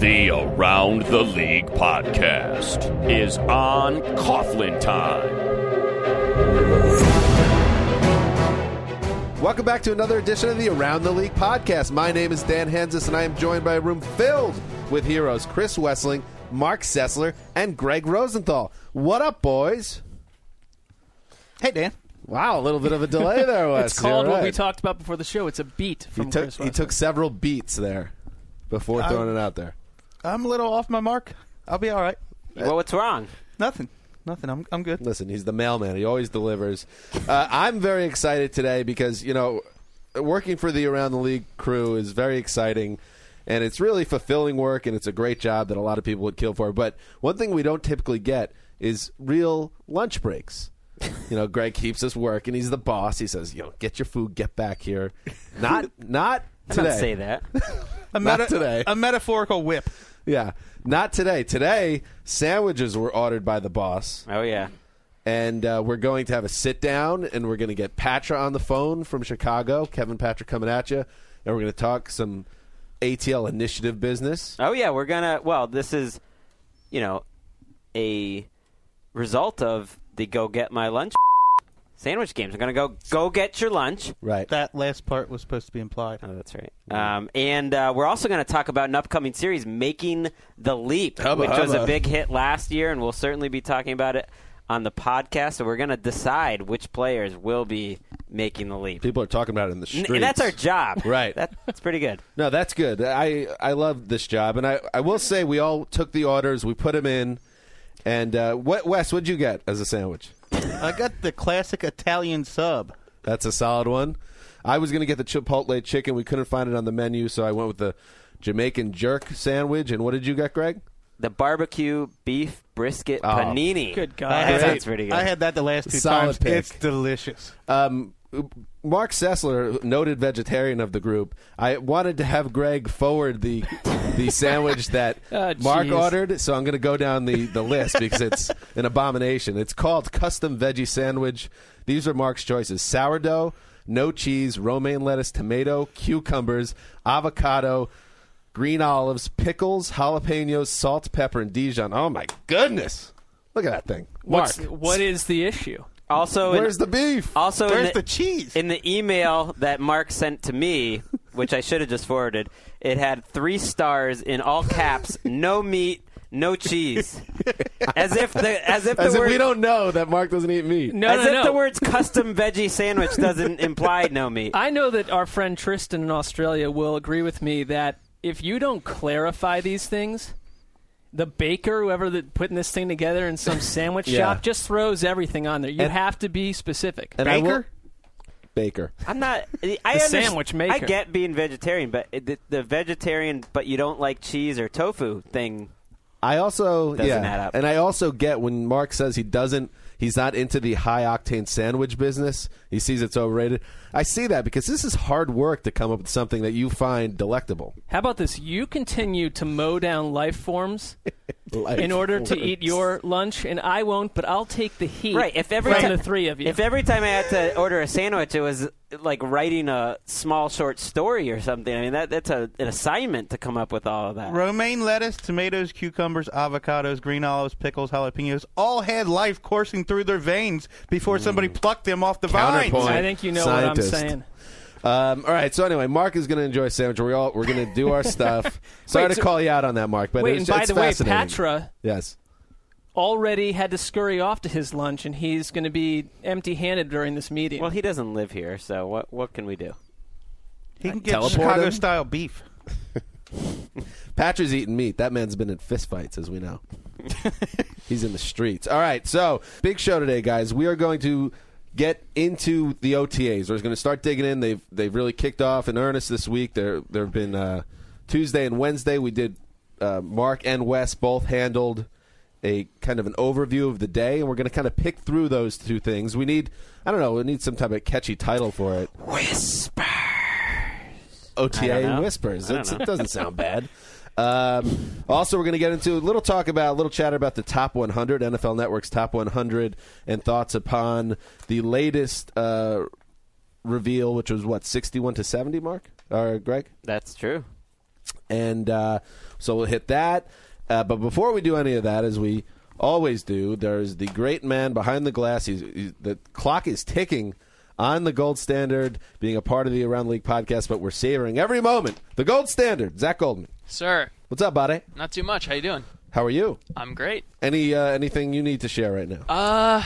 The Around the League podcast is on Coughlin time. Welcome back to another edition of the Around the League podcast. My name is Dan Hanzus, and I am joined by a room filled with heroes Chris Wesseling, Mark Sessler, and Greg Rosenthal. What up, boys? Hey, Dan. Wow, a little bit of a delay there, Wes. It's called You're what we talked about before the show. It's a beat He from took, Chris he took several beats there before I- throwing uh, it out there. I'm a little off my mark. I'll be all right. Well, what's wrong? Nothing. Nothing. I'm, I'm good. Listen, he's the mailman. He always delivers. Uh, I'm very excited today because, you know, working for the Around the League crew is very exciting. And it's really fulfilling work, and it's a great job that a lot of people would kill for. But one thing we don't typically get is real lunch breaks. You know, Greg keeps us working. He's the boss. He says, "You know, get your food, get back here." Not, not I today. don't say that. A, Not today. a metaphorical whip. Yeah, not today. Today, sandwiches were ordered by the boss. Oh yeah. and uh, we're going to have a sit down, and we're going to get Patra on the phone from Chicago. Kevin Patra coming at you, and we're going to talk some ATL initiative business. Oh yeah. We're gonna. Well, this is, you know, a result of the go get my lunch sandwich games. We're gonna go go get your lunch. Right. That last part was supposed to be implied. Oh, that's right. Um, and uh, we're also going to talk about an upcoming series, Making the Leap, Hubba, which was a big hit last year, and we'll certainly be talking about it on the podcast. So we're going to decide which players will be making the leap. People are talking about it in the N- streets. and that's our job. Right. That, that's pretty good. No, that's good. I I love this job, and I I will say we all took the orders, we put them in, and uh, what Wes, what'd you get as a sandwich? I got the classic Italian sub. That's a solid one. I was going to get the chipotle chicken. We couldn't find it on the menu, so I went with the Jamaican jerk sandwich. And what did you get, Greg? The barbecue beef brisket Oh. panini. Good God. That I had, sounds pretty good. I had that the last two Solid times. pick. It's delicious. Um, Mark Sessler, noted vegetarian of the group, I wanted to have Greg forward the the sandwich that Oh, Mark ordered, so I'm going to go down the, the list because it's an abomination. It's called custom veggie sandwich. These are Mark's choices: sourdough, no cheese, romaine lettuce, tomato, cucumbers, avocado, green olives, pickles, jalapenos, salt, pepper, and Dijon. Oh my goodness! Look at that thing, Mark. What's, what is the issue? Also, in, Where's the beef? also in Where's the, the cheese? in the email that Mark sent to me, which I should have just forwarded, it had three stars in all caps: no meat, no cheese. As if the as if the As if word, we don't know that Mark doesn't eat meat. No, as no, if no. the words custom veggie sandwich doesn't imply no meat. I know that our friend Tristan in Australia will agree with me that if you don't clarify these things, the baker, whoever that putting this thing together in some sandwich Yeah. shop, just throws everything on there. You And- have to be specific. And will- Baker? Baker. I'm not. I The underst- sandwich maker. I get being vegetarian, but the, the vegetarian, but you don't like cheese or tofu thing. I also Doesn't yeah, add up. and I also get when Mark says he doesn't He's not into the high octane sandwich business. He sees it's overrated. I see that because this is hard work to come up with something that you find delectable. How about this? You continue to mow down life forms Life in order to eat your lunch, and I won't, but I'll take the heat Right. If every from time the three of you. if every time I had to order a sandwich, it was like writing a small short story or something. I mean, that that's a, an assignment to come up with all of that. Romaine lettuce, tomatoes, cucumbers, avocados, green olives, pickles, jalapenos all had life coursing through their veins before somebody mm. plucked them off the vines. Counterpoint. I think you know Scientist. what I'm saying. Um, all right. So anyway, Mark is going to enjoy a sandwich. We're all we're going to do our stuff. Sorry Wait, to so- call you out on that, Mark. But Wait, it's, and by it's the way. Patra Yes. already had to scurry off to his lunch, and he's going to be empty-handed during this meeting. Well, he doesn't live here, so what what can we do? He can get Teleport Chicago-style beef. Patrick's eating meat. That man's been in fistfights, as we know. He's in the streets. All right, so big show today, guys. We are going to get into the OTAs. We're going to start digging in. They've they've really kicked off in earnest this week. There there have been uh, Tuesday and Wednesday. We did uh, Mark and Wes both handled a kind of an overview of the day, and we're going to kind of pick through those two things. We need I don't know. We need some type of catchy title for it. Whisper. OTA I whispers. I don't It's, know. it doesn't sound bad. Um, also, we're going to get into a little talk about, a little chatter about the top 100, NFL Network's top 100, and thoughts upon the latest uh, reveal, which was what 61 to 70, Mark or Greg, That's true. and uh, so we'll hit that. Uh, but before we do any of that, as we always do, there's the great man behind the glass. He's, he's, the clock is ticking on the gold standard, being a part of the Around the League podcast, but we're savoring every moment. The gold standard, Zach Goldman. Sir, What's up, buddy? not too much. How you doing? How are you? I'm great. Any uh, anything you need to share right now? Uh,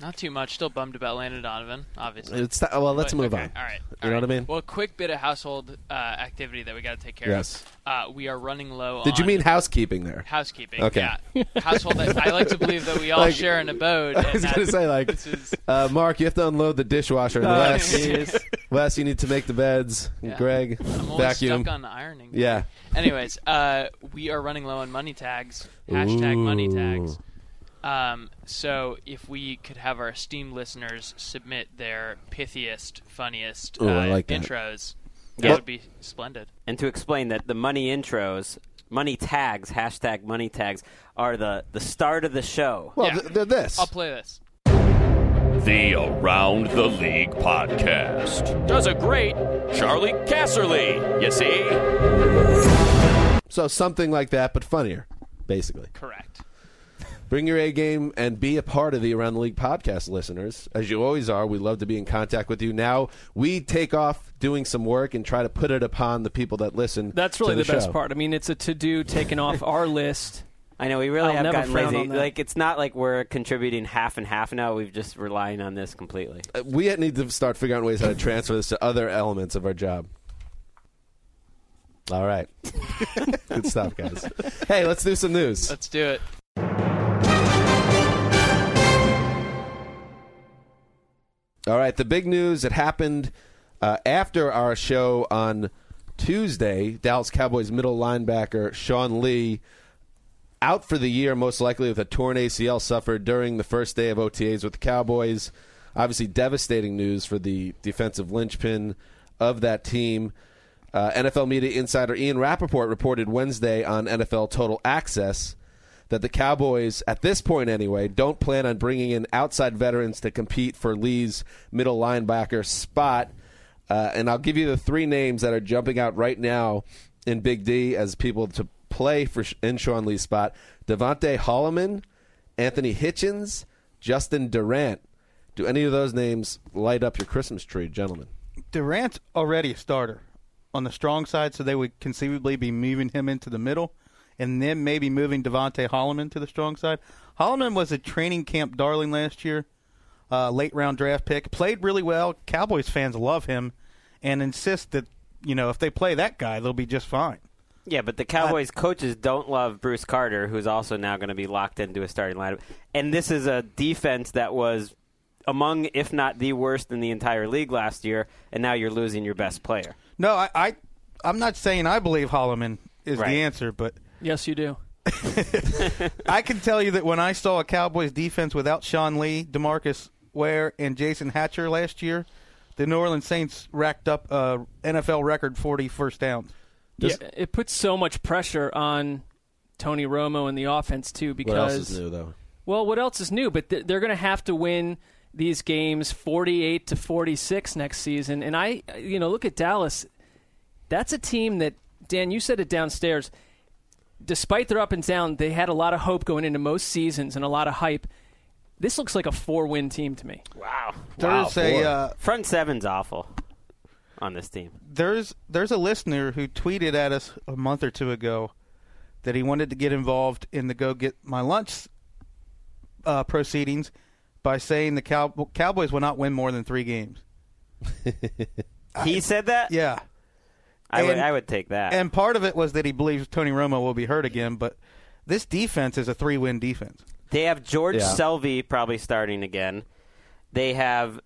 not too much. Still bummed about Landon Donovan, obviously. It's well, let's But- move okay, on. All right. You all know right. what I mean? Well, quick bit of household uh, activity that we got to take care Yes. of. Uh, we are running low Did you mean housekeeping there? housekeeping. Okay. Yeah. Household. I like to believe that we all Like- share an abode. I was going to say like, is uh, Mark, you have to unload the dishwasher. And Oh, Wes. Wes, you need to make the beds. Yeah. Greg, I'm vacuum. stuck on ironing. Yeah. Anyways, uh, we are running low on money tags. Hashtag money tags. Um, so if we could have our esteemed listeners submit their pithiest, funniest uh, Ooh, I like that. intros, that Yeah. would be splendid. And to explain that the money intros, money tags, hashtag money tags, are the, the start of the show. Well, Yeah. th- they're this. I'll play this. The Around the League podcast does a great Charley Casserly, you see? So something like that, but funnier, basically. Correct. Bring your A game and be a part of the Around the League podcast, listeners. As you always are, we love to be in contact with you. Now we take off doing some work and try to put it upon the people that listen. That's really to the, best show. part. I mean, it's a to-do taken off our list. I know we really I'll have never gotten lazy. Like it's not like we're contributing half and half now. We've just relying on this completely. Uh, We need to start figuring out ways how to transfer this to other elements of our job. All right. Good stuff, guys. Hey, let's do some news. Let's do it. All right, the big news that happened uh, after our show on Tuesday Dallas Cowboys middle linebacker Sean Lee out for the year, most likely with a torn ACL suffered during the first day of OTAs with the Cowboys. Obviously, devastating news for the defensive linchpin of that team. Uh, NFL media insider Ian Rapoport reported Wednesday on NFL Total Access that the Cowboys, at this point anyway, don't plan on bringing in outside veterans to compete for Lee's middle linebacker spot. Uh, and I'll give you the three names that are jumping out right now in Big D as people to play for in Sean Lee's spot: DeVonte Holloman, Anthony Hitchens, Justin Durant. Do any of those names light up your Christmas tree, gentlemen? Durant's already a starter on the strong side, so they would conceivably be moving him into the middle, and then maybe moving DeVonte Holloman to the strong side. Holloman was a training camp darling last year, uh, late round draft pick. Played really well. Cowboys fans love him, and insist that you know if they play that guy, they'll be just fine. Yeah, but the Cowboys coaches don't love Bruce Carter, who's also now going to be locked into a starting lineup. And this is a defense that was among, if not the worst in the entire league last year, and now you're losing your best player. No, I, I I'm not saying I believe Holloman is Right. the answer, but Yes, you do. I can tell you that when I saw a Cowboys defense without Sean Lee, DeMarcus Ware, and Jason Hatcher last year, the New Orleans Saints racked up a NFL record 40 first downs. Yeah, it puts so much pressure on Tony Romo and the offense too because What else is new though? Well, what else is new? But th- they're going to have to win these games 48 to 46 next season. And I, you know, look at Dallas. That's a team that Dan, you said it downstairs. Despite their up and down, they had a lot of hope going into most seasons and a lot of hype. This looks like a four-win team to me. Wow. There's a uh, Front seven's awful on this team. there's there's a listener who tweeted at us a month or two ago that he wanted to get involved in the go get my lunch uh, proceedings by saying the Cow- Cowboys will not win more than three games. He said that? Yeah. I would I would take that. And part of it was that he believes Tony Romo will be hurt again, but this defense is a three win defense. They have George Yeah. Selvie probably starting again. They have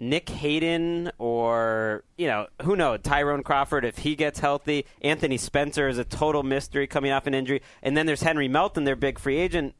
Nick Hayden or, you know, who knows, Tyrone Crawford if he gets healthy. Anthony Spencer is a total mystery coming off an injury. And then there's Henry Melton, their big free agent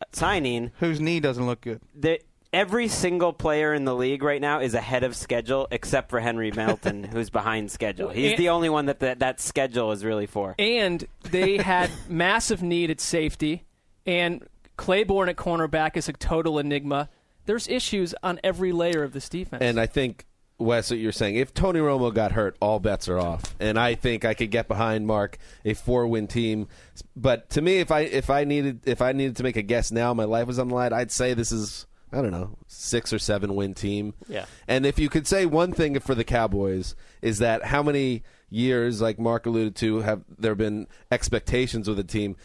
uh, signing. Whose knee doesn't look good. The, every single player in the league right now is ahead of schedule except for Henry Melton, who's behind schedule. He's And- the only one that that, that schedule is really for. And they had massive need at safety, and Claiborne at cornerback is a total enigma. There's issues on every layer of this defense. And I think Wes, what you're saying, if Tony Romo got hurt, all bets are off. And I think I could get behind Mark a four win team. But to me, if I if I needed if I needed to make a guess now, my life was on the line. I'd say this is I don't know six or seven win team. Yeah. And if you could say one thing for the Cowboys is that how many years, like Mark alluded to, have there been expectations with the team?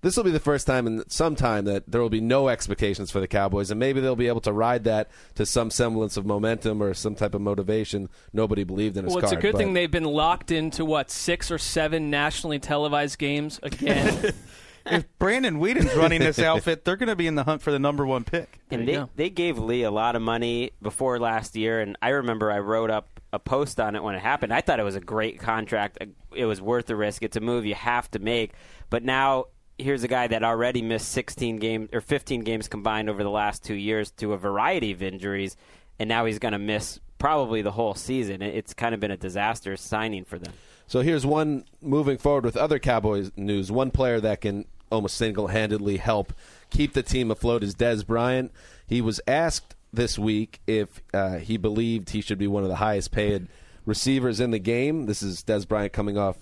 This will be the first time in some time that there will be no expectations for the Cowboys, and maybe they'll be able to ride that to some semblance of momentum or some type of motivation. Nobody believed in his well, it's a good but- thing they've been locked into what six or seven nationally televised games again. if Brandon Weeden's running this outfit, they're going to be in the hunt for the number one pick. And they, they gave Lee a lot of money before last year, and I remember I wrote up a post on it when it happened. I thought it was a great contract. It was worth the risk. It's a move you have to make. But now here's a guy that already missed 16 games or 15 games combined over the last two years to a variety of injuries, and now he's going to miss probably the whole season. It's kind of been a disastrous signing for them. So here's one moving forward with other Cowboys news. One player that can almost single handedly help keep the team afloat is Dez Bryant. He was asked this week if uh, he believed he should be one of the highest paid receivers in the game. This is Dez Bryant coming off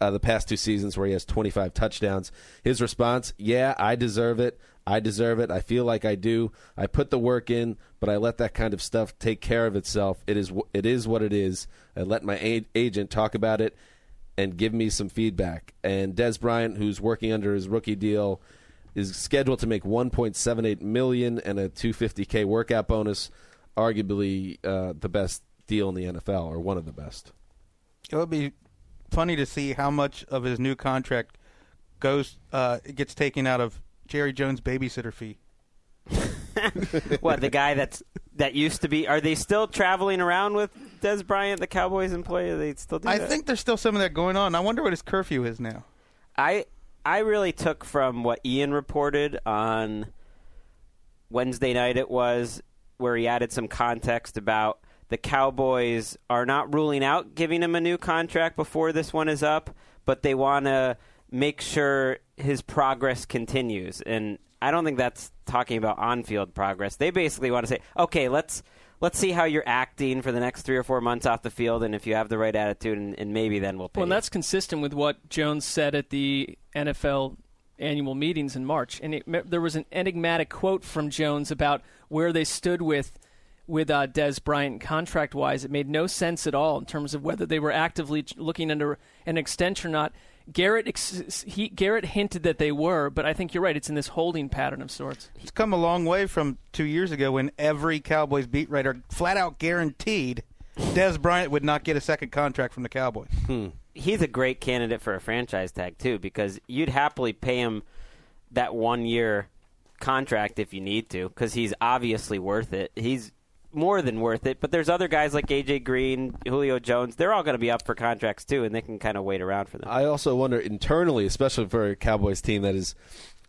uh, the past two seasons where he has 25 touchdowns. His response, yeah, I deserve it. I deserve it. I feel like I do. I put the work in, but I let that kind of stuff take care of itself. It is it is what it is. I let my a- agent talk about it and give me some feedback. And Dez Bryant, who's working under his rookie deal, is scheduled to make 1.78 million and a 250k workout bonus. Arguably uh, the best deal in the NFL, or one of the best. It would be funny to see how much of his new contract goes uh, gets taken out of Jerry Jones' babysitter fee. what the guy that's that used to be? Are they still traveling around with Dez Bryant, the Cowboys employee? Are they still do I that? think there's still some of that going on. I wonder what his curfew is now. I I really took from what Ian reported on Wednesday night. It was where he added some context about the Cowboys are not ruling out giving him a new contract before this one is up, but they want to make sure his progress continues. And I don't think that's talking about on-field progress. They basically want to say, okay, let's let's see how you're acting for the next three or four months off the field, and if you have the right attitude, and, and maybe then we'll pay. Well, and that's consistent with what Jones said at the NFL annual meetings in March. And it, there was an enigmatic quote from Jones about where they stood with with uh, Dez Bryant contract wise. It made no sense at all in terms of whether they were actively looking under an extension or not. Garrett ex- he, Garrett hinted that they were, but I think you're right. It's in this holding pattern of sorts. It's come a long way from two years ago when every Cowboys beat writer flat out guaranteed Dez Bryant would not get a second contract from the Cowboys. he's a great candidate for a franchise tag too because you'd happily pay him that one year contract if you need to because he's obviously worth it. He's more than worth it. But there's other guys like AJ Green, Julio Jones. They're all going to be up for contracts too, and they can kind of wait around for them. I also wonder internally, especially for a Cowboys team that is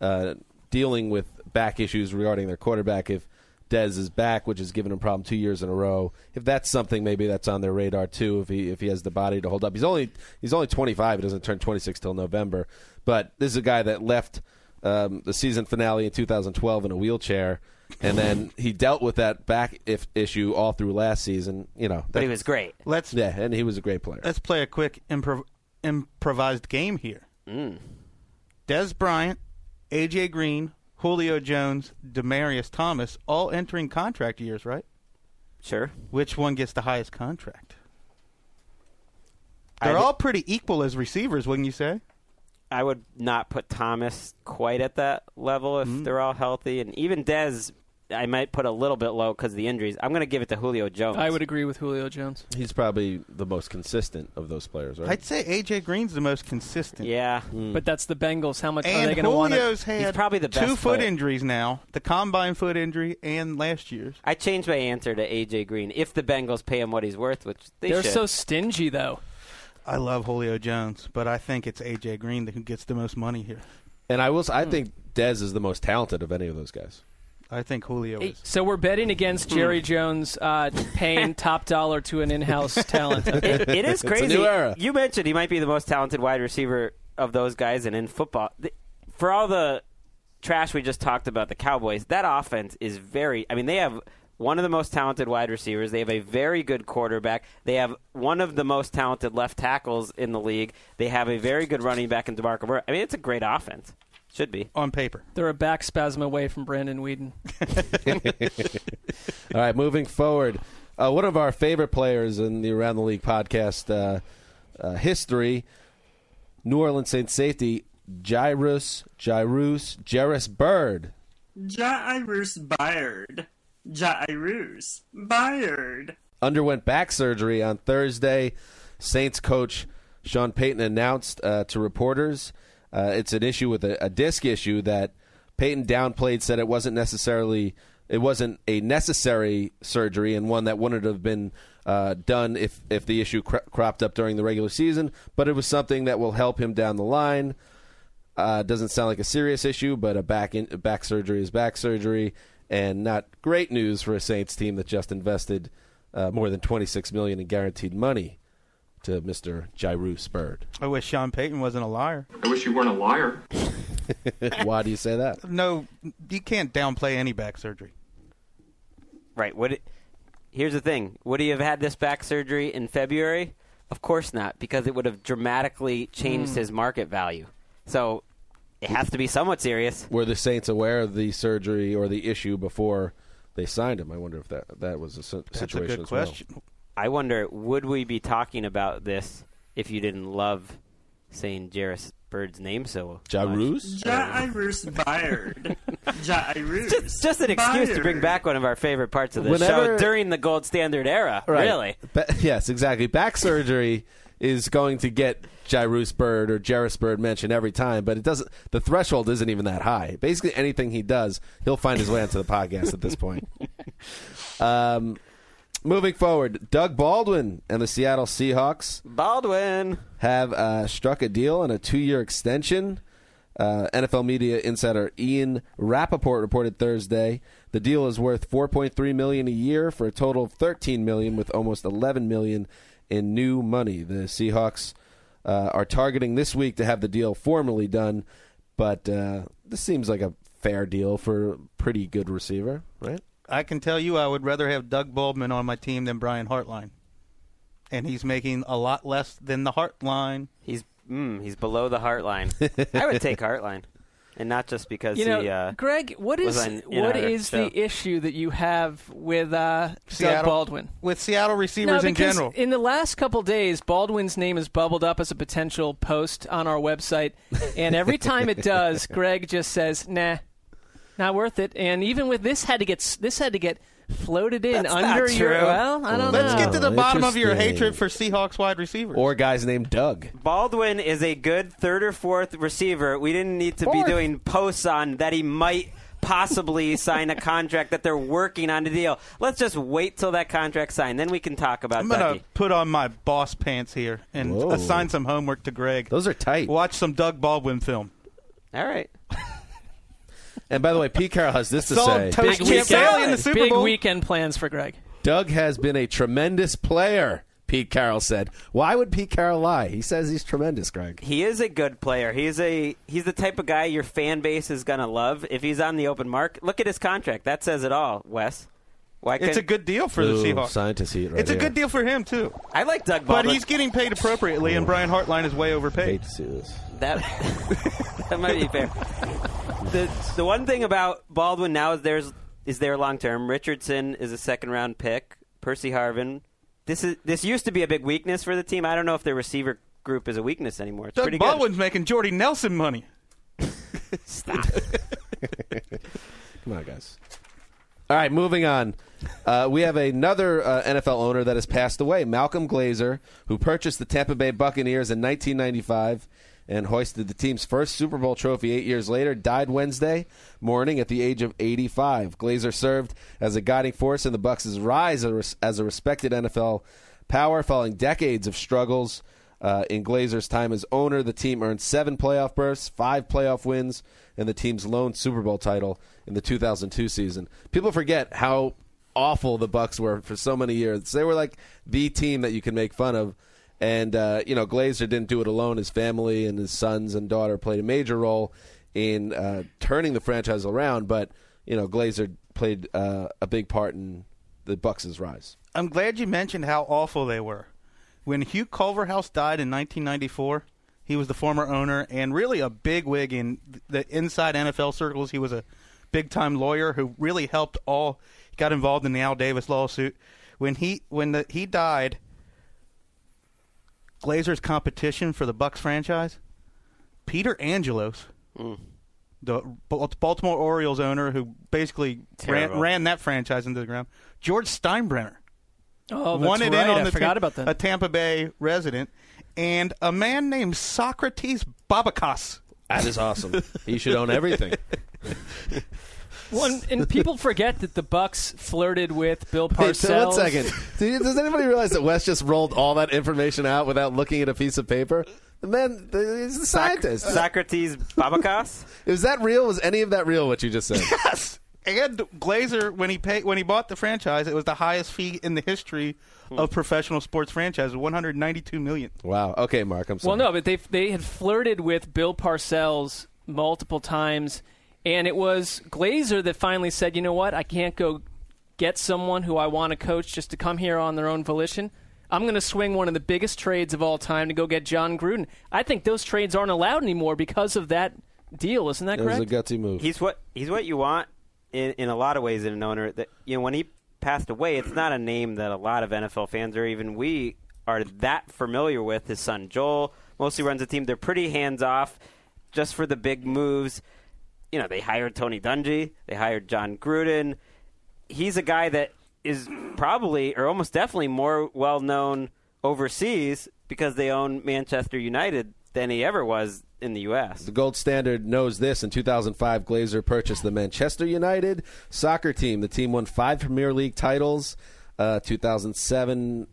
uh, dealing with back issues regarding their quarterback, if Dez is back, which has given him problem two years in a row, if that's something maybe that's on their radar too, if he if he has the body to hold up. He's only he's only 25. He doesn't turn 26 till November. But this is a guy that left um, the season finale in 2012 in a wheelchair. And then he dealt with that back if issue all through last season. You know, but he was great. Let's yeah, and he was a great player. let's play a quick improv- improvised game here. Mm. Dez Bryant, AJ Green, Julio Jones, Demaryius Thomas, all entering contract years, right? Sure. Which one gets the highest contract? They're thi- all pretty equal as receivers, wouldn't you say? I would not put Thomas quite at that level if Mm-hmm. they're all healthy, and even Dez, I might put a little bit low because of the injuries. I'm going to give it to Julio Jones. I would agree with Julio Jones. He's probably the most consistent of those players, right? I'd say AJ Green's the most consistent. Yeah, But that's the Bengals. How much are And they going to want to? Julio's had He's probably the two foot player. injuries now, the combine foot injury and last year's. I changed my answer to AJ Green if the Bengals pay him what he's worth, which they They're should. so stingy, though. I love Julio Jones, but I think it's AJ Green who gets the most money here. And I will. s- I think Dez is the most talented of any of those guys. I think Julio is. So we're betting against Jerry Jones uh, paying top dollar to an in-house talent. it, it is a crazy. new era. You mentioned he might be the most talented wide receiver of those guys, and in football, for all the trash we just talked about the Cowboys, that offense is very. I mean, they have one of the most talented wide receivers. They have a very good quarterback. They have one of the most talented left tackles in the league. They have a very good running back in DeMarco Murray. I mean, it's a great offense. Should be. On paper. They're a back spasm away from Brandon Weeden. All right, moving forward, uh, one of our favorite players in the Around the League podcast uh, uh, history, New Orleans Saints safety Jairus Jairus Jarris Byrd. Jairus Byard. Jairus Byard. underwent back surgery on Thursday. Saints coach Sean Payton announced uh, to reporters uh, it's an issue with a, a disc issue that Payton downplayed, said it wasn't necessarily it wasn't a necessary surgery and one that wouldn't have been uh, done if if the issue cro- cropped up during the regular season, but it was something that will help him down the line. Uh, doesn't sound like a serious issue, but a back in, back surgery is back surgery, and not great news for a Saints team that just invested uh, more than twenty six million in guaranteed money to Mister Jairus Byrd. I wish Sean Payton wasn't a liar. I wish you weren't a liar. Why do you say that? No, you can't downplay any back surgery. Right. Would it, here's the thing: Would he have had this back surgery in February? Of course not, because it would have dramatically changed his market value. So it has to be somewhat serious. Were the Saints aware of the surgery or the issue before they signed him? I wonder if that that was a si- That's a situation good as well. question. I wonder, would we be talking about this if you didn't love saying Jarris Byrd's name so much? Jairus? Jairus Byard. Jairus. Just, just an excuse to bring back one of our favorite parts of the Whenever- show during the gold standard era. Right. Really? Ba- yes, exactly. Back surgery is going to get Jairus Byrd or Jairus Byrd mentioned every time, but it doesn't. The threshold isn't even that high. Basically, anything he does, he'll find his way onto the podcast at this point. Um, moving forward, Doug Baldwin and the Seattle Seahawks Baldwin. have uh, struck a deal on a two-year extension. Uh, NFL media insider Ian Rapoport reported Thursday the deal is worth 4.3 million a year for a total of 13 million, with almost 11 million in new money. The Seahawks uh, are targeting this week to have the deal formally done, but uh, this seems like a fair deal for a pretty good receiver, right? I can tell you I would rather have Doug Baldwin on my team than Brian Hartline. And he's making a lot less than the Hartline. He's mm, he's below the Hartline. I would take Hartline, and not just because You know, he. Uh, Greg, what was on- in what our is show. the issue that you have with uh, Doug Seattle- Baldwin? With Seattle receivers no, in general. in the last couple days, Baldwin's name has bubbled up as a potential post on our website, and every time it does, Greg just says, "Nah, not worth it." And even with this, had to get this had to get floated in That's under not your. true. Well, I don't Let's know. get to the bottom of your interesting. hatred for Seahawks wide receivers. Or guys named Doug. Baldwin is a good third or fourth receiver. We didn't need to Fourth. be doing posts on that he might possibly sign a contract that they're working on a deal. Let's just wait till that contract's signed, then we can talk about I'm gonna Dougie. put on my boss pants here and Whoa. assign some homework to Greg. Those are tight. Watch some Doug Baldwin film. All right. And by the way, Pete Carroll has this to Saw say. Big Chip in the weekend, Super big weekend plans for Greg. Doug has been a tremendous player, Pete Carroll said. Why would Pete Carroll lie? He says he's tremendous, Greg. He is a good player. He's a he's the type of guy your fan base is gonna love if he's on the open market. Look at his contract. That says it all, Wes. Why It's a good deal for the Ooh, Seahawks. Scientist heat right It's a here. good deal for him too. I like Doug But he's getting paid appropriately, and Brian Hartline is way overpaid. Hate to see this. That that might be fair. The the one thing about Baldwin now is there's is there long term. Richardson is a second round pick. Percy Harvin. This is this used to be a big weakness for the team. I don't know if their receiver group is a weakness anymore. It's Doug pretty Baldwin's making Jordy Nelson money. Stop. Come on, guys. All right, moving on. Uh, we have another uh, NFL owner that has passed away, Malcolm Glazer, who purchased the Tampa Bay Buccaneers in 1995 and hoisted the team's first Super Bowl trophy eight years later, died Wednesday morning at the age of 85. Glazer served as a guiding force in the Bucks' rise as a- respected NFL power following decades of struggles. Uh, in Glazer's time as owner, the team earned seven playoff berths, five playoff wins, and the team's lone Super Bowl title in the 2002 season. People forget how awful the Bucks were for so many years. They were like the team that you can make fun of. And uh, you know, Glazer didn't do it alone. His family and his sons and daughter played a major role in uh, turning the franchise around. But you know, Glazer played uh, a big part in the Bucks' rise. I'm glad you mentioned how awful they were. When Hugh Culverhouse died in 1994, he was the former owner and really a big wig in the inside NFL circles. He was a big time lawyer who really helped all. Got involved in the Al Davis lawsuit. When he when the, he died, Glazer's competition for the Bucks franchise, Peter Angelos, mm. the Baltimore Orioles owner who basically ran, ran that franchise into the ground, George Steinbrenner Oh, that's won it right. in on I the forgot Ta- about that. a Tampa Bay resident, and a man named Socrates Babakas. That is awesome. he should own everything. One, and people forget that the Bucks flirted with Bill Wait, so Parcells. one second. Does anybody realize that Wes just rolled all that information out without looking at a piece of paper? The man, the, he's a scientist. Socrates Babakas. Is that real? Was any of that real? What you just said? Yes. And Glazer, when he paid, when he bought the franchise, it was the highest fee in the history of professional sports franchises, one hundred ninety-two million. wow. Okay, Mark. I'm sorry. Well, no, but they they had flirted with Bill Parcells multiple times, and it was Glazer that finally said, "You know what? I can't go get someone who I want to coach just to come here on their own volition. I'm going to swing one of the biggest trades of all time to go get Jon Gruden. I think those trades aren't allowed anymore because of that deal. Isn't that It was a gutsy move. He's what he's what you want in in a lot of ways in an owner. That you know when he passed away, it's not a name that a lot of NFL fans or even we are that familiar with. His son Joel mostly runs the team. They're pretty hands off, just for the big moves. You know, they hired Tony Dungy. They hired Jon Gruden. He's a guy that is probably or almost definitely more well known overseas because they own Manchester United than he ever was in the U.S. The gold standard knows this. In 2005, Glazer purchased the Manchester United soccer team. The team won five Premier League titles, uh, 2007,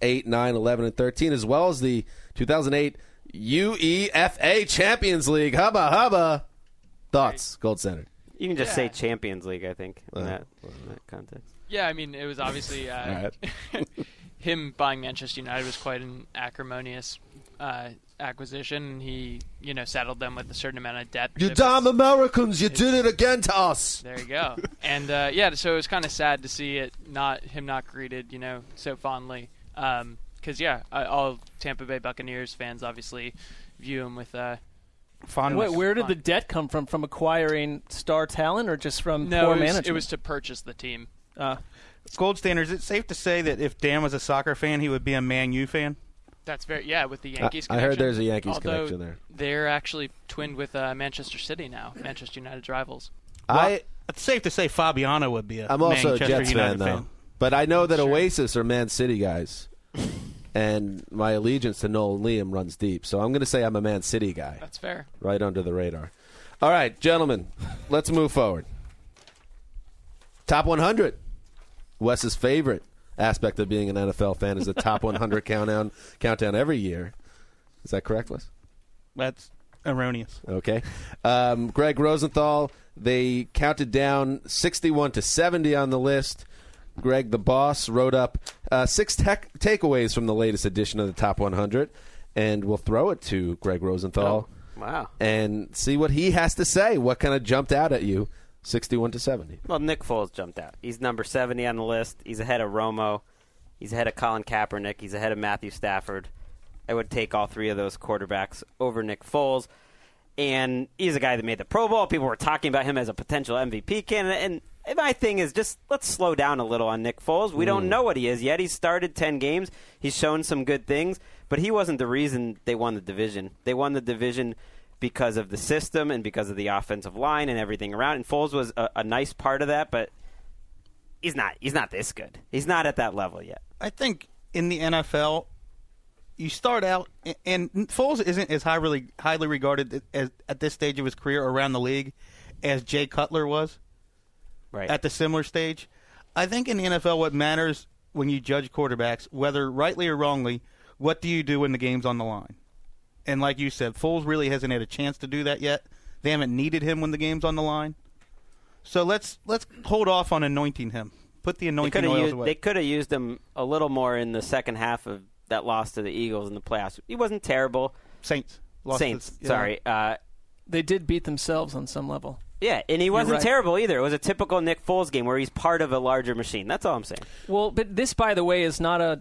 8, 9, 11, and 13, as well as the 2008 UEFA Champions League. Hubba hubba. Thoughts, gold standard. You can just Yeah. say Champions League, I think, in, Uh, that, in that context. Yeah, I mean, it was obviously uh, him buying Manchester United was quite an acrimonious uh, acquisition. He, you know, saddled them with a certain amount of debt. You It damn Americans, you did it again to us. There you go. and uh, yeah, so it was kind of sad to see it not him not greeted, you know, so fondly. Because yeah, all Tampa Bay Buccaneers fans obviously view him with uh, Fondness. Wait, where did the debt come from? From acquiring star talent, or just from no. poor It was, management? it was to purchase the team. Uh, Gold Is it safe to say that if Dan was a soccer fan, he would be a Man U fan. That's very yeah with the Yankees. Connection. I heard there's a Yankees Although connection there. They're actually twinned with uh, Manchester City now. Manchester United's rivals. I, It's safe to say Fabiano would be a I'm also Manchester a Jets United fan, though. But I know that Oasis are Man City guys. And my allegiance to Noel Liam runs deep. So I'm going to say I'm a Man City guy. That's fair. right under the radar. All right, gentlemen, let's move forward. Top 100. Wes's favorite aspect of being an NFL fan is the top 100 countdown countdown every year. Is that correct, Wes? That's erroneous. Okay. Um, Greg Rosenthal, they counted down 61 to 70 on the list. Greg, the boss, wrote up uh, six tech takeaways from the latest edition of the Top 100, and we'll throw it to Greg Rosenthal Wow. and see what he has to say. What kind of jumped out at you, 61 to 70? Well, Nick Foles jumped out. He's number 70 on the list. He's ahead of Romo. He's ahead of Colin Kaepernick. He's ahead of Matthew Stafford. I would take all three of those quarterbacks over Nick Foles. And he's a guy that made the Pro Bowl. People were talking about him as a potential MVP candidate. And my thing is just let's slow down a little on Nick Foles. We don't hmm. know what he is yet. He's started 10 games. He's shown some good things, but he wasn't the reason they won the division. They won the division because of the system and because of the offensive line and everything around. And Foles was a, a nice part of that, but he's not. He's not this good. He's not at that level yet. I think in the NFL, you start out, and Foles isn't as high really, highly regarded as, at this stage of his career around the league as Jay Cutler was Right. at the similar stage. I think in the NFL, what matters when you judge quarterbacks, whether rightly or wrongly, what do you do when the game's on the line? And like you said, Foles really hasn't had a chance to do that yet. They haven't needed him when the game's on the line. So let's let's hold off on anointing him. Put the they anointing could have oils used, away. they could have used him a little more in the second half of that loss to the Eagles in the playoffs. He wasn't terrible. Saints. Lost Saints. to- Sorry. Uh, They did beat themselves on some level. Yeah, and he wasn't right. terrible either. It was a typical Nick Foles game where he's part of a larger machine. That's all I'm saying. Well, but this, by the way, is not a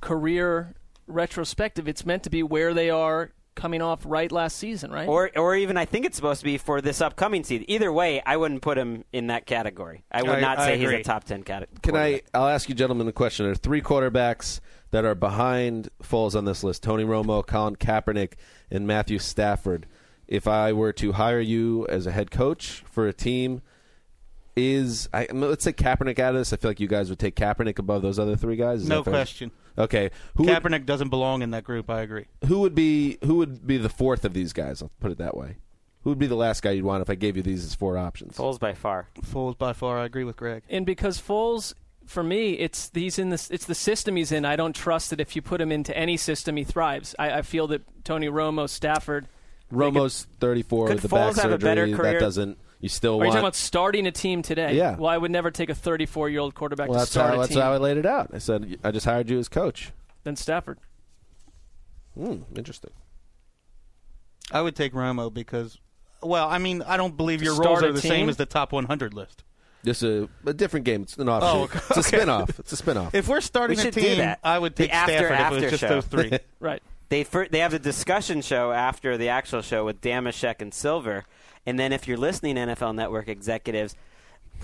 career retrospective. It's meant to be where they are coming off right last season, right? Or, or even I think it's supposed to be for this upcoming season. Either way, I wouldn't put him in that category. I would I- not I say he's a top ten category. Can I? I'll ask you, gentlemen, a question. There are three quarterbacks that are behind Foles on this list: Tony Romo, Colin Kaepernick, and Matthew Stafford. If I were to hire you as a head coach for a team, is I, let's say Kaepernick out of this? I feel like you guys would take Kaepernick above those other three guys. Is No question. Okay, who would, Kaepernick doesn't belong in that group. I agree. who would be who would be the fourth of these guys? I'll put it that way. Who would be the last guy you'd want if I gave you these as four options? Foles by far. Foles by far. I agree with Greg. and because Foles, for me, it's he's in this. It's the system he's in. I don't trust that if you put him into any system, he thrives. I, I feel that Tony Romo, Stafford. Romo's thirty-four. Could the Foles back have a better surgery, career? That doesn't. You still Are want. you talking about starting a team today? Yeah. Well, I would never take a 34 year old quarterback well, to that's start how, a that's team how I laid it out. I said I just hired you as coach. Then Stafford. Hmm, interesting. I would take Romo because, well, I mean, I don't believe your Start roles a are the team? same as the top 100 list. This is a, a different game. It's an offshoot. Oh, okay. It's a spin-off. It's a spin-off. If we're starting We a should do team, that. I would The take after- Stafford if it after was just show. those three. Right. They fir- they have the discussion show after the actual show with Dameshek and Silver, and then if you're listening, NFL Network executives,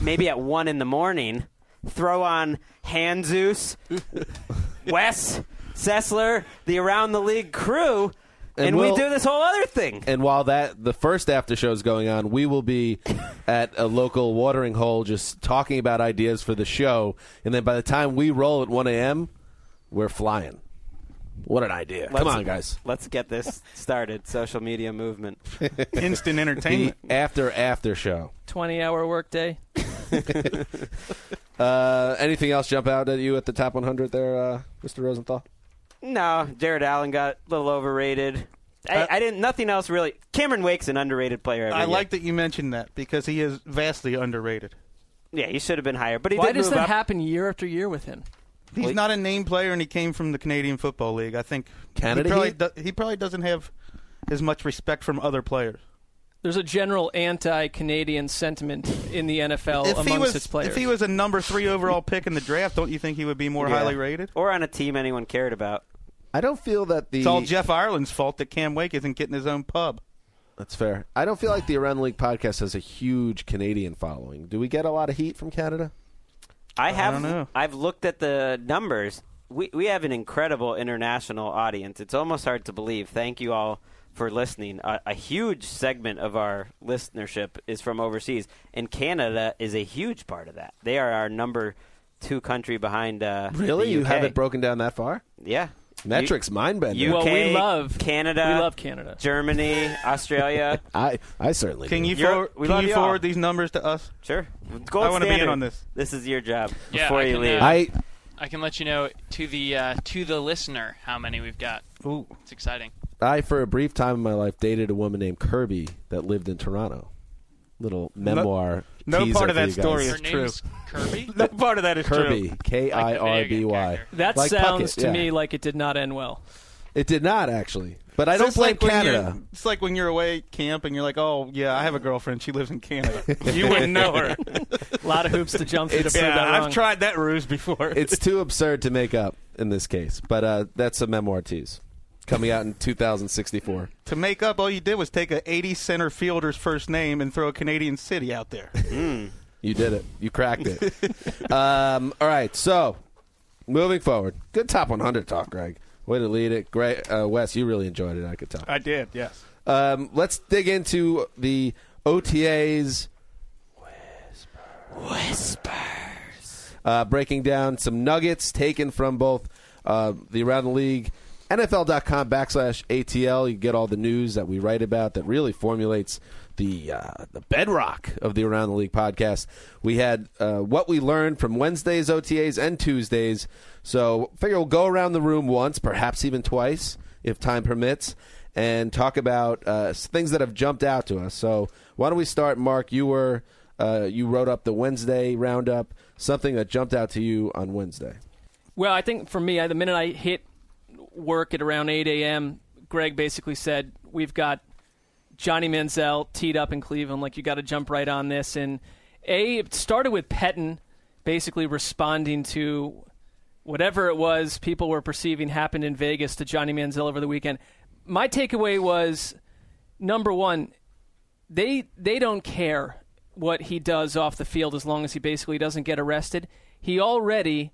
maybe at one in the morning, throw on Hanzus, Wes, Sessler, the Around the League crew, And and, we'll- we do this whole other thing. and while that the first after show is going on, we will be at a local watering hole just talking about ideas for the show. And then by the time we roll at 1 a.m., we're flying. What an idea! Come Let's- on, guys. Let's get this started. Social media movement. Instant The entertainment. after after show. 20 hour workday. Uh, anything else jump out at you at the top 100 there, uh, Mr. Rosenthal? No, Jared Allen got a little overrated. I, Uh, I didn't. Nothing else really. Cameron Wake's an underrated player. every I year. like that you mentioned that because he is vastly underrated. Yeah, he should have been higher, but he Why did does move that up. happen year after year with him? He's Well, not a name player, and he came from the Canadian Football League. I think Canada he probably, do, he probably doesn't have as much respect from other players. There's a general anti-Canadian sentiment in the NFL If amongst he was its players. if he was a number three overall pick in the draft, don't you think he would be more Yeah. highly rated? or on a team anyone cared about. I don't feel that the It's all Jeff Ireland's fault that Cam Wake isn't getting his own pub. That's fair. I don't feel like the Around the League podcast has a huge Canadian following. Do we get a lot of heat from Canada? I have. don't know. I've looked at the numbers. We we have an incredible international audience. It's almost hard to believe. Thank you all for listening. A, a huge segment of our listenership is from overseas, and Canada is a huge part of that. They are our number two country behind. Uh, Really? the You have it broken down that far? Yeah. Metrics mind bender. UK, Well, we love- Canada. we love Canada. Germany, Australia. I I certainly Can do. you You're- forward, we can love you y'all. forward these numbers to us? Sure. Gold I wanna be in on this. This is your job. Yeah, Before I you can, leave. uh, I I can let you know to the uh, to the listener how many we've got. Ooh. It's exciting. I for a brief time in my life dated a woman named Kirby that lived in Toronto. Little memoir. no teaser part of that you guys. story Her is true. Name's Kirby. No part of that is Kirby, true. K I R B Y. character. That Like sounds Puckett, to yeah. me like it did not end well. It did not actually, but I So don't it's blame like when Canada. you're- It's like when you're away at camp and you're like, "Oh yeah, I have a girlfriend. She lives in Canada." you wouldn't know her. A lot of hoops to jump through to It's- prove yeah, that wrong. I've tried that ruse before. It's too absurd to make up in this case, but uh, that's a memoir tease coming out in 2064. to make up, all you did was take a 80 center fielder's first name and throw a Canadian city out there. You did it. You cracked it. um, all right. So, moving forward, good top 100 talk, Greg. Way to lead it. Great, uh, Wes. You really enjoyed it. I could tell. I did, yes. Um, let's dig into the OTAs. Whispers. Uh, breaking down some nuggets taken from both uh, the Around the League, NFL.com backslash ATL. You get all the news that we write about that really formulates the uh, the bedrock of the Around the League podcast. We had uh, what we learned from Wednesday's OTAs and Tuesdays. So figure we'll go around the room once, perhaps even twice, if time permits, and talk about uh, things that have jumped out to us. So why don't we start, Mark? You were uh, you wrote up the Wednesday roundup. Something that jumped out to you on Wednesday. Well, I think for me, the minute I hit work at around 8 a.m., Greg basically said, We've got Johnny Manziel teed up in Cleveland. Like, you got to jump right on this. And A, it started with Pettine basically responding to whatever it was people were perceiving happened in Vegas to Johnny Manziel over the weekend. My takeaway was number one, they they don't care what he does off the field as long as he basically doesn't get arrested. He already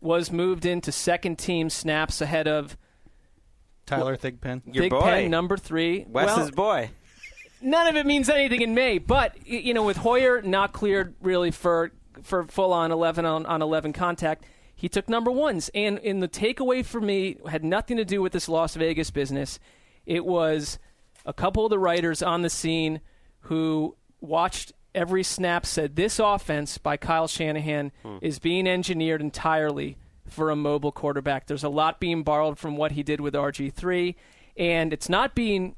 was moved into second team snaps ahead of Tyler Thigpen. Your Big boy. Number three. Wes's Well, boy. none of it means anything in May. But you know, with Hoyer not cleared really for for full on eleven on, on eleven contact, he took number ones. And in the takeaway for me had nothing to do with this Las Vegas business. It was a couple of the writers on the scene who watched every snap said this offense by Kyle Shanahan hmm. is being engineered entirely for a mobile quarterback. There's a lot being borrowed from what he did with RG3 and it's not being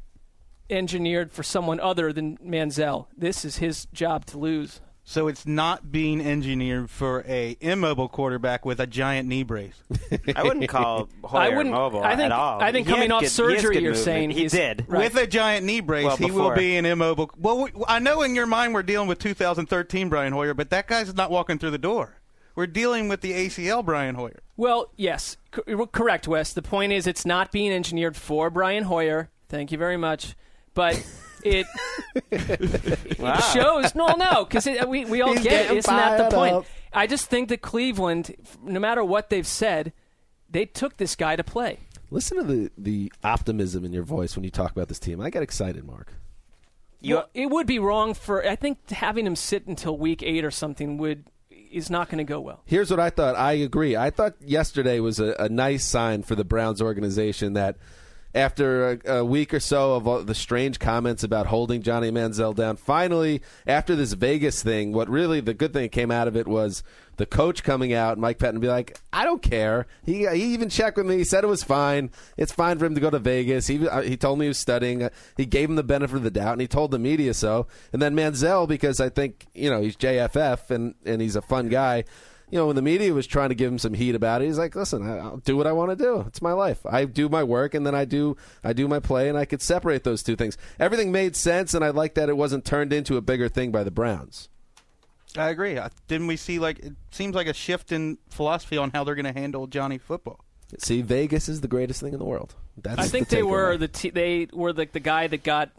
engineered for someone other than Manziel. This is his job to lose. So it's not being engineered for a immobile quarterback with a giant knee brace. I wouldn't call Hoyer I wouldn't- mobile I think- at all. I think He coming off good- surgery, you're movement. saying he did. Right. With a giant knee brace, Well, he will be an immobile. Well, I know in your mind we're dealing with 2013 Brian Hoyer, but that guy's not walking through the door. We're dealing with the ACL Brian Hoyer. Well, yes, co- correct, Wes. The point is, it's not being engineered for Brian Hoyer. Thank you very much, but it it shows. No, no, because we we all He's get it. getting Isn't that the point? up. I just think that Cleveland, no matter what they've said, they took this guy to play. Listen to the the optimism in your voice when you talk about this team. I get excited, Mark. You- well, it would be wrong for. I think having him sit until week eight or something would is not going to go well. Here's what I thought. I agree. I thought yesterday was a, a nice sign for the Browns organization that after a, a week or so of the strange comments about holding Johnny Manziel down, finally, after this Vegas thing, what really the good thing came out of it was the coach coming out, Mike Pettine, be like, I don't care. He, he even checked with me. He said it was fine. It's fine for him to go to Vegas. He, uh, he told me he was studying. Uh, He gave him the benefit of the doubt, and he told the media so. And then Manziel, because I think, you know, he's JFF and, and he's a fun guy you know, when the media was trying to give him some heat about it, he's like, "Listen, I- I'll do what I want to do. It's my life. I do my work, and then I do I do my play, and I could separate those two things. Everything made sense, and I like that it wasn't turned into a bigger thing by the Browns. I agree. Uh, Didn't we see like it seems like a shift in philosophy on how they're going to handle Johnny football? See, Vegas is the greatest thing in the world. That's I think the they were takeaway. the t- they were like the guy that got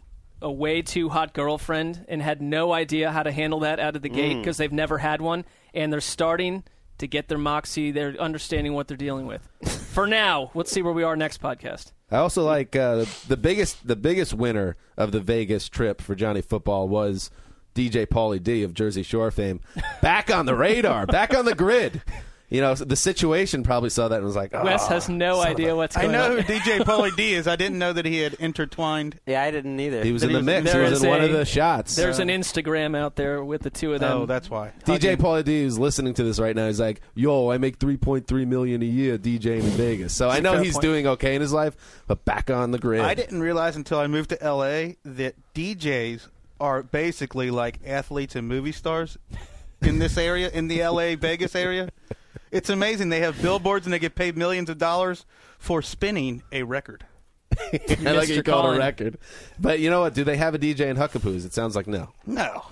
a way too hot girlfriend and had no idea how to handle that out of the gate Mm. because they've never had one, and they're starting to get their moxie. They're understanding what they're dealing with. For now, let's see where we are next podcast. I also like uh, the biggest the biggest winner of the Vegas trip for Johnny Football was DJ Paulie D of Jersey Shore fame, back on the radar, back on the grid. You know, the situation probably saw that and was like, oh, Wes has ah, no son of idea a-" what's I going know on. who DJ Paulie D is. I didn't know that he had intertwined. Yeah, I didn't either. He was That in the he was- mix. He was is in one of the shots. There's an uh, Instagram out there with the two of them. Oh, that's why. DJ Paulie D who's listening to this right now. He's like, "Yo, I make 3.3 million a year DJing in Vegas." So I know he's point. doing okay in his life, but back on the grid. I didn't realize until I moved to LA that DJs are basically like athletes and movie stars in this area, in the LA Vegas area. It's amazing. They have billboards and they get paid millions of dollars for spinning a record. I like missed you your called a record. But you know what? Do they have a DJ in Huckapoos? It sounds like no. No.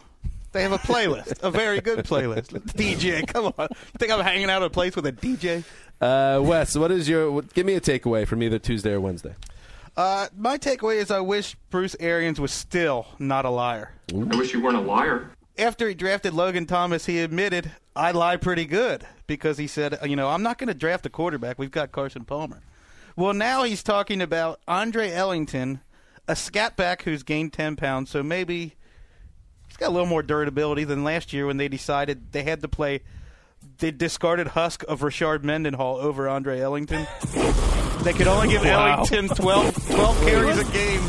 They have a playlist, a very good playlist. DJ, come on. You think I'm hanging out at a place with a DJ? Uh, Wes, what is your? What, give me a takeaway from either Tuesday or Wednesday. Uh, my takeaway is I wish Bruce Arians was still not a liar. I wish you weren't a liar. After he drafted Logan Thomas, he admitted I lie pretty good because he said, you know, I'm not going to draft a quarterback. We've got Carson Palmer. Well, now he's talking about Andre Ellington, a scat back who's gained 10 pounds, so maybe he's got a little more durability than last year when they decided they had to play the discarded husk of Rashard Mendenhall over Andre Ellington. they could only give Ellington 12, 12 carries a game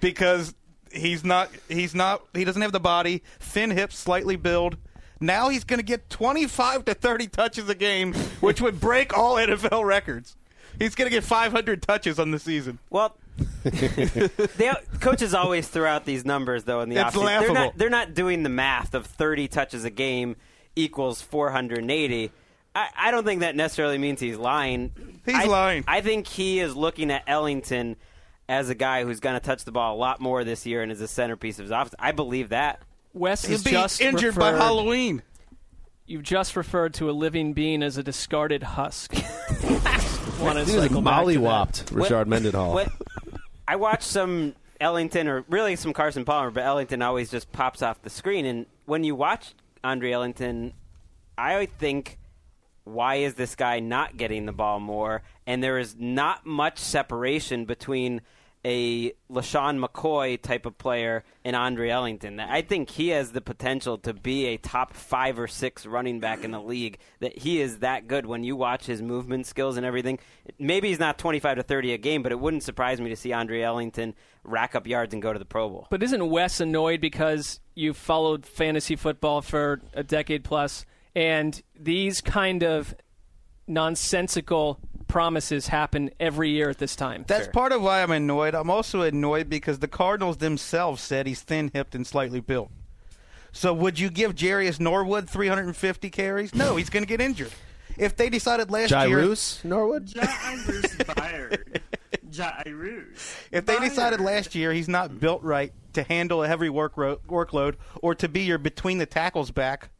because he's not he's not he doesn't have the body, thin hips, slightly build. Now he's going to get 25 to 30 touches a game, which would break all NFL records. He's going to get 500 touches on the season. Well, they, coaches always throw out these numbers though in the It's offseason. They're not, they're not doing the math of 30 touches a game equals 480. I, I don't think that necessarily means he's lying. He's I, lying. I think he is looking at Ellington as a guy who's going to touch the ball a lot more this year and is a centerpiece of his offense. I believe that. Wes is be just injured by Halloween. You've just referred to a living being as a discarded husk. Want to He was cycle back to that. mollywopped Rashard Mendenhall. What, I watched some Ellington, or really some Carson Palmer, but Ellington always just pops off the screen. And when you watch Andre Ellington, I think, why is this guy not getting the ball more? And there is not much separation between a LeSean McCoy type of player and Andre Ellington. I think he has the potential to be a top five or six running back in the league. That he is that good when you watch his movement skills and everything. Maybe he's not 25 to 30 a game, but it wouldn't surprise me to see Andre Ellington rack up yards and go to the Pro Bowl. But isn't Wes annoyed because you've followed fantasy football for a decade plus, and these kind of nonsensical promises happen every year at this time? That's part of why I'm annoyed. I'm also annoyed because the Cardinals themselves said he's thin hipped and slightly built. So would you give Jarius Norwood 350 carries? No, he's going to get injured. If they decided last year, Jairus Norwood. Jairus Byrd. Jairus. if they Byrd. decided last year he's not built right to handle a heavy work ro- workload or to be your between the tackles back,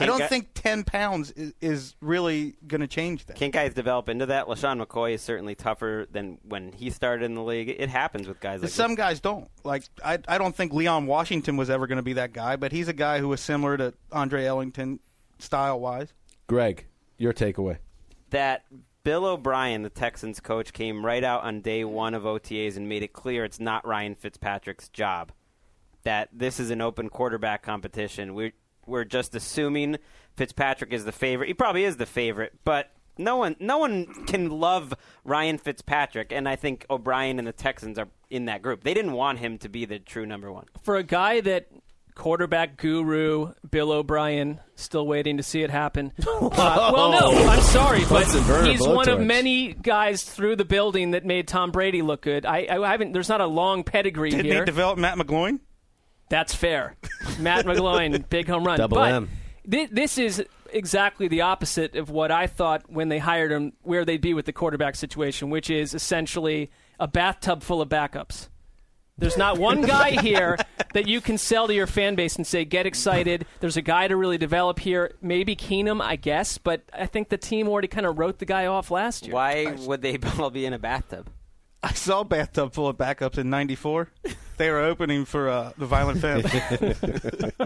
I don't get- think 10 pounds is, is really going to change that. Can't guys develop into that? LeSean McCoy is certainly tougher than when he started in the league. It happens with guys like Some guys don't. Like I, I don't think Leon Washington was ever going to be that guy, but he's a guy who was similar to Andre Ellington style wise. Greg, your takeaway. that Bill O'Brien, the Texans coach, came right out on day one of OTAs and made it clear it's not Ryan Fitzpatrick's job. That this is an open quarterback competition. We're we're just assuming Fitzpatrick is the favorite. He probably is the favorite, but no one no one can love Ryan Fitzpatrick, and I think O'Brien and the Texans are in that group. They didn't want him to be the true number one. For a guy that quarterback guru Bill O'Brien still waiting to see it happen. Uh, well, no, I'm sorry, but he's one of many guys through the building that made Tom Brady look good. I, I haven't. There's not a long pedigree Didn't here. he develop Matt McGloin? That's fair. Matt McGloin, big home run. Double but M. thi- this is exactly the opposite of what I thought when they hired him, where they'd be with the quarterback situation, which is essentially a bathtub full of backups. There's not one guy here that you can sell to your fan base and say, get excited. There's a guy to really develop here. Maybe Keenum, I guess, but I think the team already kind of wrote the guy off last year. Why would they all be in a bathtub? I saw bathtub full of backups in '94. They were opening for uh, the Violent Femmes.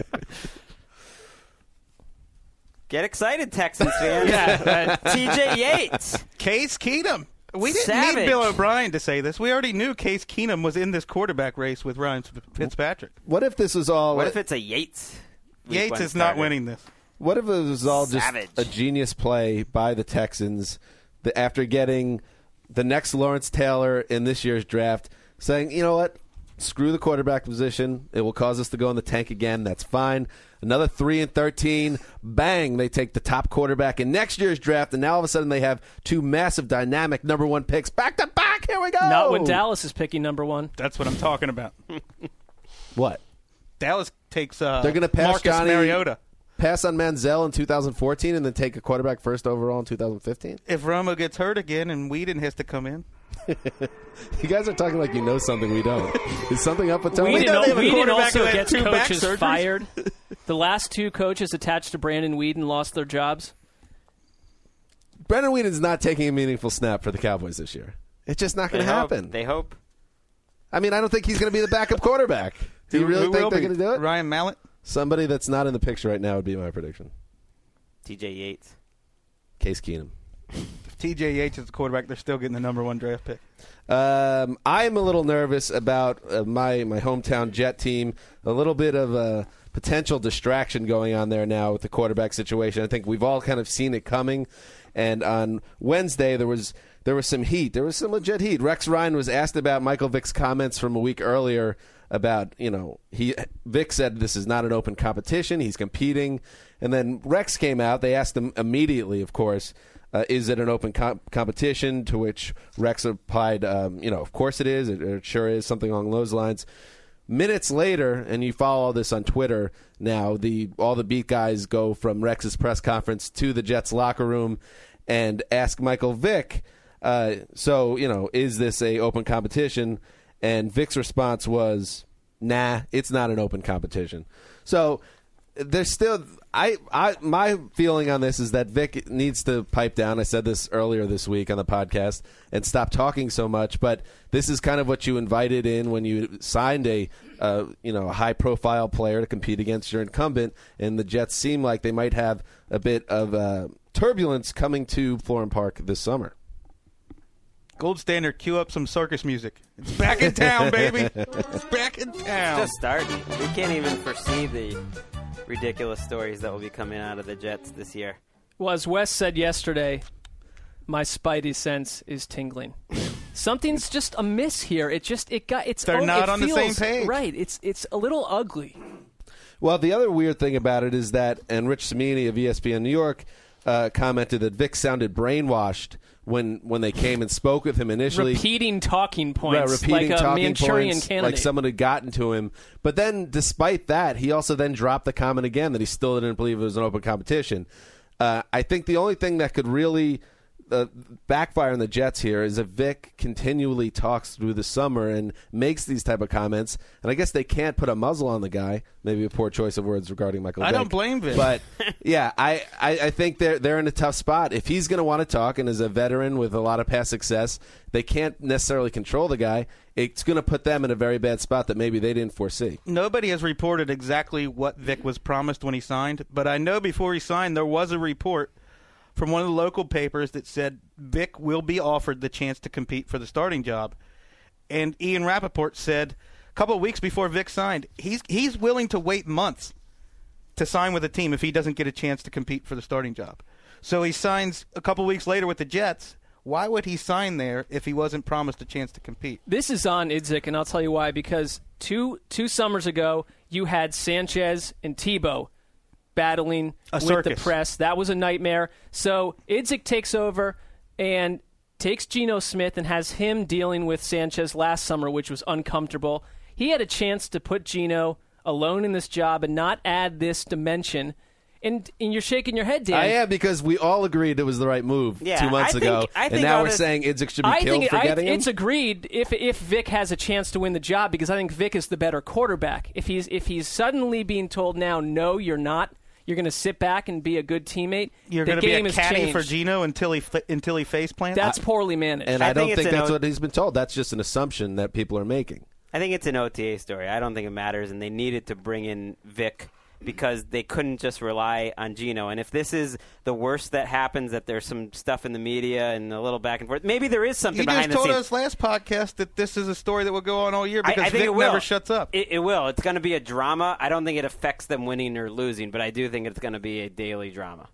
Get excited, Texans fans! Yeah, T.J. Yates. Case Keenum. We didn't Savage. need Bill O'Brien to say this. We already knew Case Keenum was in this quarterback race with Ryan Fitzpatrick. What if this was all? What if it's a Yates? week Yates is not starter? winning this. What if it was all just Savage. a genius play by the Texans the, after getting the next Lawrence Taylor in this year's draft, saying, you know what, screw the quarterback position. It will cause us to go in the tank again. That's fine. Another three and thirteen, bang! They take the top quarterback in next year's draft, and now all of a sudden they have two massive, dynamic number one picks back to back. Here we go. Not when Dallas is picking number one. That's what I'm talking about. What? Dallas takes uh, They're going to pass Marcus Johnny Mariota. Pass on Manziel in 2014, and then take a quarterback first overall in 2015. If Romo gets hurt again and Weeden has to come in, You guys are talking like you know something we don't. Is something up with Tony? Weeden, don't have a Weeden quarterback also who gets two coaches fired. The last two coaches attached to Brandon Weeden lost their jobs. Brandon Weeden's not taking a meaningful snap for the Cowboys this year. It's just not going to happen. They hope. I mean, I don't think he's going to be the backup quarterback. Do you really who think they're going to do it? Ryan Mallett. Somebody that's not in the picture right now would be my prediction. TJ Yates. Case Keenum. If TJ Yates is the quarterback, they're still getting the number one draft pick. Um, I'm a little nervous about uh, my my hometown Jet team. A little bit of a potential distraction going on there now with the quarterback situation. I think we've all kind of seen it coming. And on Wednesday there was there was some heat. There was some legit heat. Rex Ryan was asked about Michael Vick's comments from a week earlier about you know he Vick said this is not an open competition. He's competing, and then Rex came out. They asked him immediately, of course. Uh, is it an open com- competition? To which Rex replied, um, "You know, of course it is. It, it sure is. Something along those lines." Minutes later, and you follow all this on Twitter now. The all the beat guys go from Rex's press conference to the Jets locker room and ask Michael Vick. Uh, so you know, is this a open competition? And Vick's response was, "Nah, it's not an open competition." So there's still I, I my feeling on this is that Vick needs to pipe down. I said this earlier this week on the podcast and stop talking so much. But this is kind of what you invited in when you signed a uh, you know a high profile player to compete against your incumbent, and the Jets seem like they might have a bit of uh, turbulence coming to Florham Park this summer. Gold standard, cue up some circus music. It's back in town, baby. It's back in town. Just starting. We can't even foresee the ridiculous stories that will be coming out of the Jets this year. Well, as Wes said yesterday, my spidey sense is tingling. Something's just amiss here. It just it got it's They're oh, not it on the feels- same page. Right. It's it's a little ugly. Well, the other weird thing about it is that, and Rich Cimini of ESPN New York uh, commented that Vick sounded brainwashed when when they came and spoke with him initially. repeating talking points Right, repeating like a talking Manchurian points, candidate. like someone had gotten to him. But then, despite that, he also then dropped the comment again that he still didn't believe it was an open competition. Uh, I think the only thing that could really uh, backfire on the Jets here is if Vick continually talks through the summer and makes these type of comments, and I guess they can't put a muzzle on the guy. Maybe a poor choice of words regarding Michael. I Vick. don't blame Vick. but yeah, I, I, I think they're they're in a tough spot. If he's going to want to talk, and as a veteran with a lot of past success, they can't necessarily control the guy. It's going to put them in a very bad spot that maybe they didn't foresee. Nobody has reported exactly what Vick was promised when he signed, but I know before he signed there was a report from one of the local papers that said Vick will be offered the chance to compete for the starting job. And Ian Rapoport said a couple of weeks before Vick signed, he's he's willing to wait months to sign with a team if he doesn't get a chance to compete for the starting job. So he signs a couple weeks later with the Jets. Why would he sign there if he wasn't promised a chance to compete? This is on Idzik, and I'll tell you why. Because two two summers ago, you had Sanchez and Tebow battling A with circus. the press. That was a nightmare. So Idzik takes over and takes Geno Smith and has him dealing with Sanchez last summer, which was uncomfortable. He had a chance to put Geno alone in this job and not add this dimension. And, and you're shaking your head, Dan. I am because we all agreed it was the right move Yeah, two months I ago, think- and now we're of- saying Idzik should be I killed think for I, getting him. it's agreed if if Vick has a chance to win the job because I think Vick is the better quarterback. If he's if he's suddenly being told now, no, you're not. You're going to sit back and be a good teammate. You're going to be a has caddy changed. for Geno until he until he face plants. That's poorly managed. and I I, don't think think, that's o- what he's been told. That's just an assumption that people are making. I think it's an OTA story. I don't think it matters, and they needed to bring in Vick because they couldn't just rely on Geno. And if this is the worst that happens, that there's some stuff in the media and a little back and forth, maybe there is something You behind just told us last podcast that this is a story that will go on all year I- because I, think Vick it will. never shuts up. It, it will. It's going to be a drama. I don't think it affects them winning or losing, but I do think it's going to be a daily drama.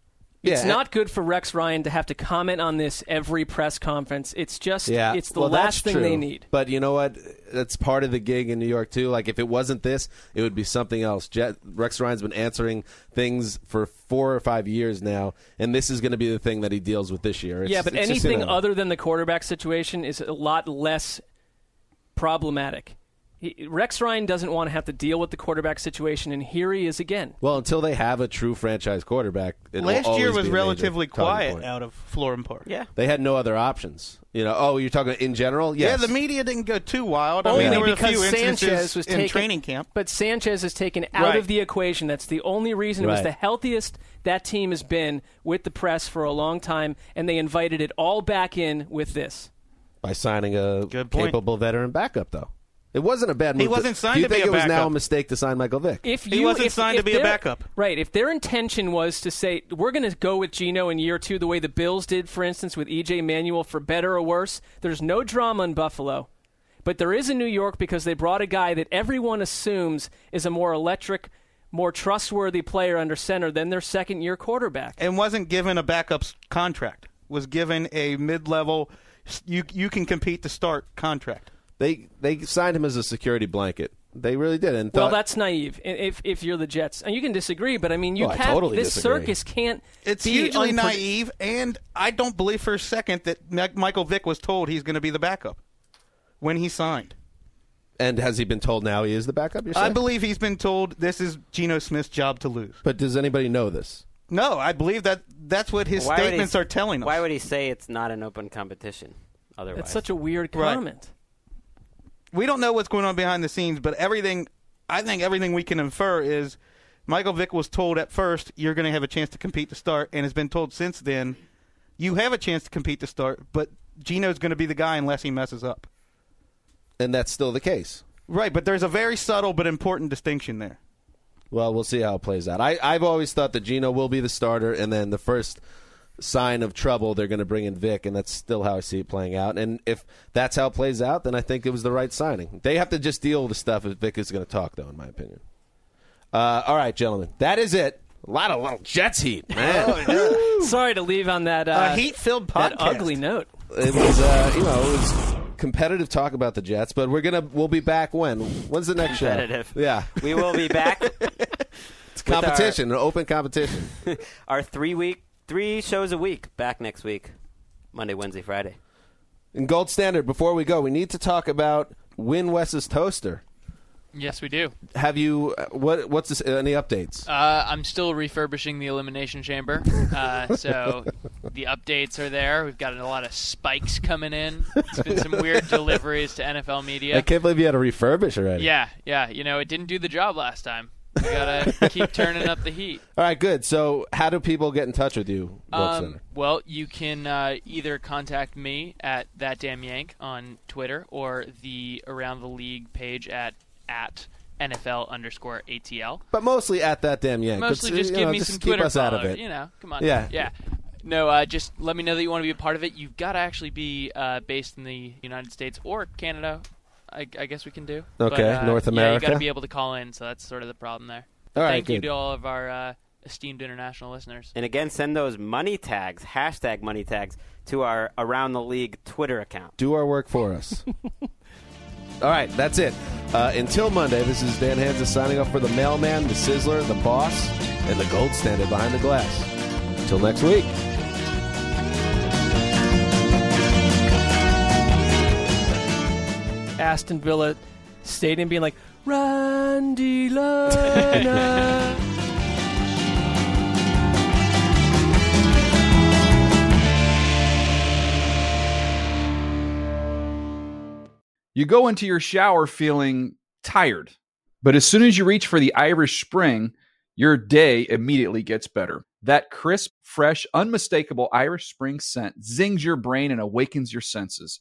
It's Yeah. not good for Rex Ryan to have to comment on this every press conference. It's just Yeah, it's the well, last thing they need. But you know what? That's part of the gig in New York too. Like if it wasn't this, it would be something else. Jet, Rex Ryan's been answering things for four or five years now, and this is going to be the thing that he deals with this year. It's- yeah, but anything other than the quarterback situation is a lot less problematic. He, Rex Ryan doesn't want to have to deal with the quarterback situation, and here he is again. Well, until they have a true franchise quarterback, it will Last year was be relatively quiet point. out of Florham Park. Yeah. They had no other options. You know, oh, you're talking in general? Yes. Yeah, the media didn't go too wild. I Only mean, there were a because few Sanchez was in training camp. but Sanchez is taken out Right. of the equation. That's the only reason. It was the healthiest that team has been with the press for a long time, and they invited it all back in with this. by signing a Good capable veteran backup, though. It wasn't a bad move. He wasn't signed Do you to be think a it was now backup. a mistake to sign Michael Vick? If He you, wasn't if- signed if to be a their- backup. right? If their intention was to say we're going to go with Geno in year two, the way the Bills did, for instance, with EJ Manuel, for better or worse, there's no drama in Buffalo, but there is in New York because they brought a guy that everyone assumes is a more electric, more trustworthy player under center than their second year quarterback. and wasn't given a backup s- contract. Was given a mid-level, s- you you can compete to start contract. They they signed him as a security blanket. They really did. And Well, that's naive. If if you're the Jets, and you can disagree, but I mean, you Oh, I can't. totally this disagree. circus can't. It's be hugely unpre- naive, and I don't believe for a second that Michael Vick was told he's going to be the backup when he signed. and has he been told now he is the backup? You're I believe he's been told this is Geno Smith's job to lose. But does anybody know this? No, I believe that that's what his Why would he- statements are telling us. Why would he say it's not an open competition? Otherwise, That's such a weird Right. We don't know what's going on behind the scenes, but everything I think everything we can infer is Michael Vick was told at first you're going to have a chance to compete to start, and has been told since then you have a chance to compete to start, but Geno's going to be the guy unless he messes up. And that's still the case. Right, but there's a very subtle but important distinction there. Well, we'll see how it plays out. I, I've always thought that Geno will be the starter, and then the first sign of trouble, they're going to bring in Vick, and that's still how I see it playing out. And if that's how it plays out, then I think it was the right signing. They have to just deal with the stuff if Vick is going to talk, though, in my opinion. Uh, all right, gentlemen, that is it. A lot of little Jets heat, man. Sorry to leave on that uh, heat-filled that podcast. ugly note. it was, uh, you know, it was competitive talk about the Jets, but we're gonna we'll be back when? When's the next Competitive. show? Yeah, we will be back. it's competition, an open competition. Our three week, three shows a week. Back next week, Monday, Wednesday, Friday. In gold standard, before we go, we need to talk about Win Wes's toaster. Yes, we do. Have you uh, what? What's this, any updates? Uh, I'm still refurbishing the elimination chamber, uh, so the updates are there. We've got a lot of spikes coming in. It's been some weird deliveries to NFL media. I can't believe you had to refurbish already. Yeah, yeah. You know, it didn't do the job last time. We gotta keep turning up the heat. All right, good. So, how do people get in touch with you, Um, well, you can uh, either contact me at that damn yank on Twitter or the Around the League page at at NFL underscore ATL. But mostly at that damn yank. Mostly just give know, me just some keep Twitter us out of it. You know, come on. Yeah. yeah. No, uh, just let me know that you want to be a part of it. You've got to actually be uh, based in the United States or Canada. I, I guess we can do. But, Okay, uh, North Yeah, you America. got to be able to call in, so that's sort of the problem there. All right, Thank you to all of our uh, esteemed international listeners. And again, send those money tags, hashtag money tags, to our Around the League Twitter account. Do our work for us. All right, that's it. Uh, until Monday, this is Dan Hanzus signing off for the mailman, the sizzler, the boss, and the gold standard behind the glass. Until next week. Aston Villa Stadium being like, Randy Lana. You go into your shower feeling tired, but as soon as you reach for the Irish Spring, your day immediately gets better. That crisp, fresh, unmistakable Irish Spring scent zings your brain and awakens your senses.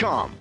Cars.com.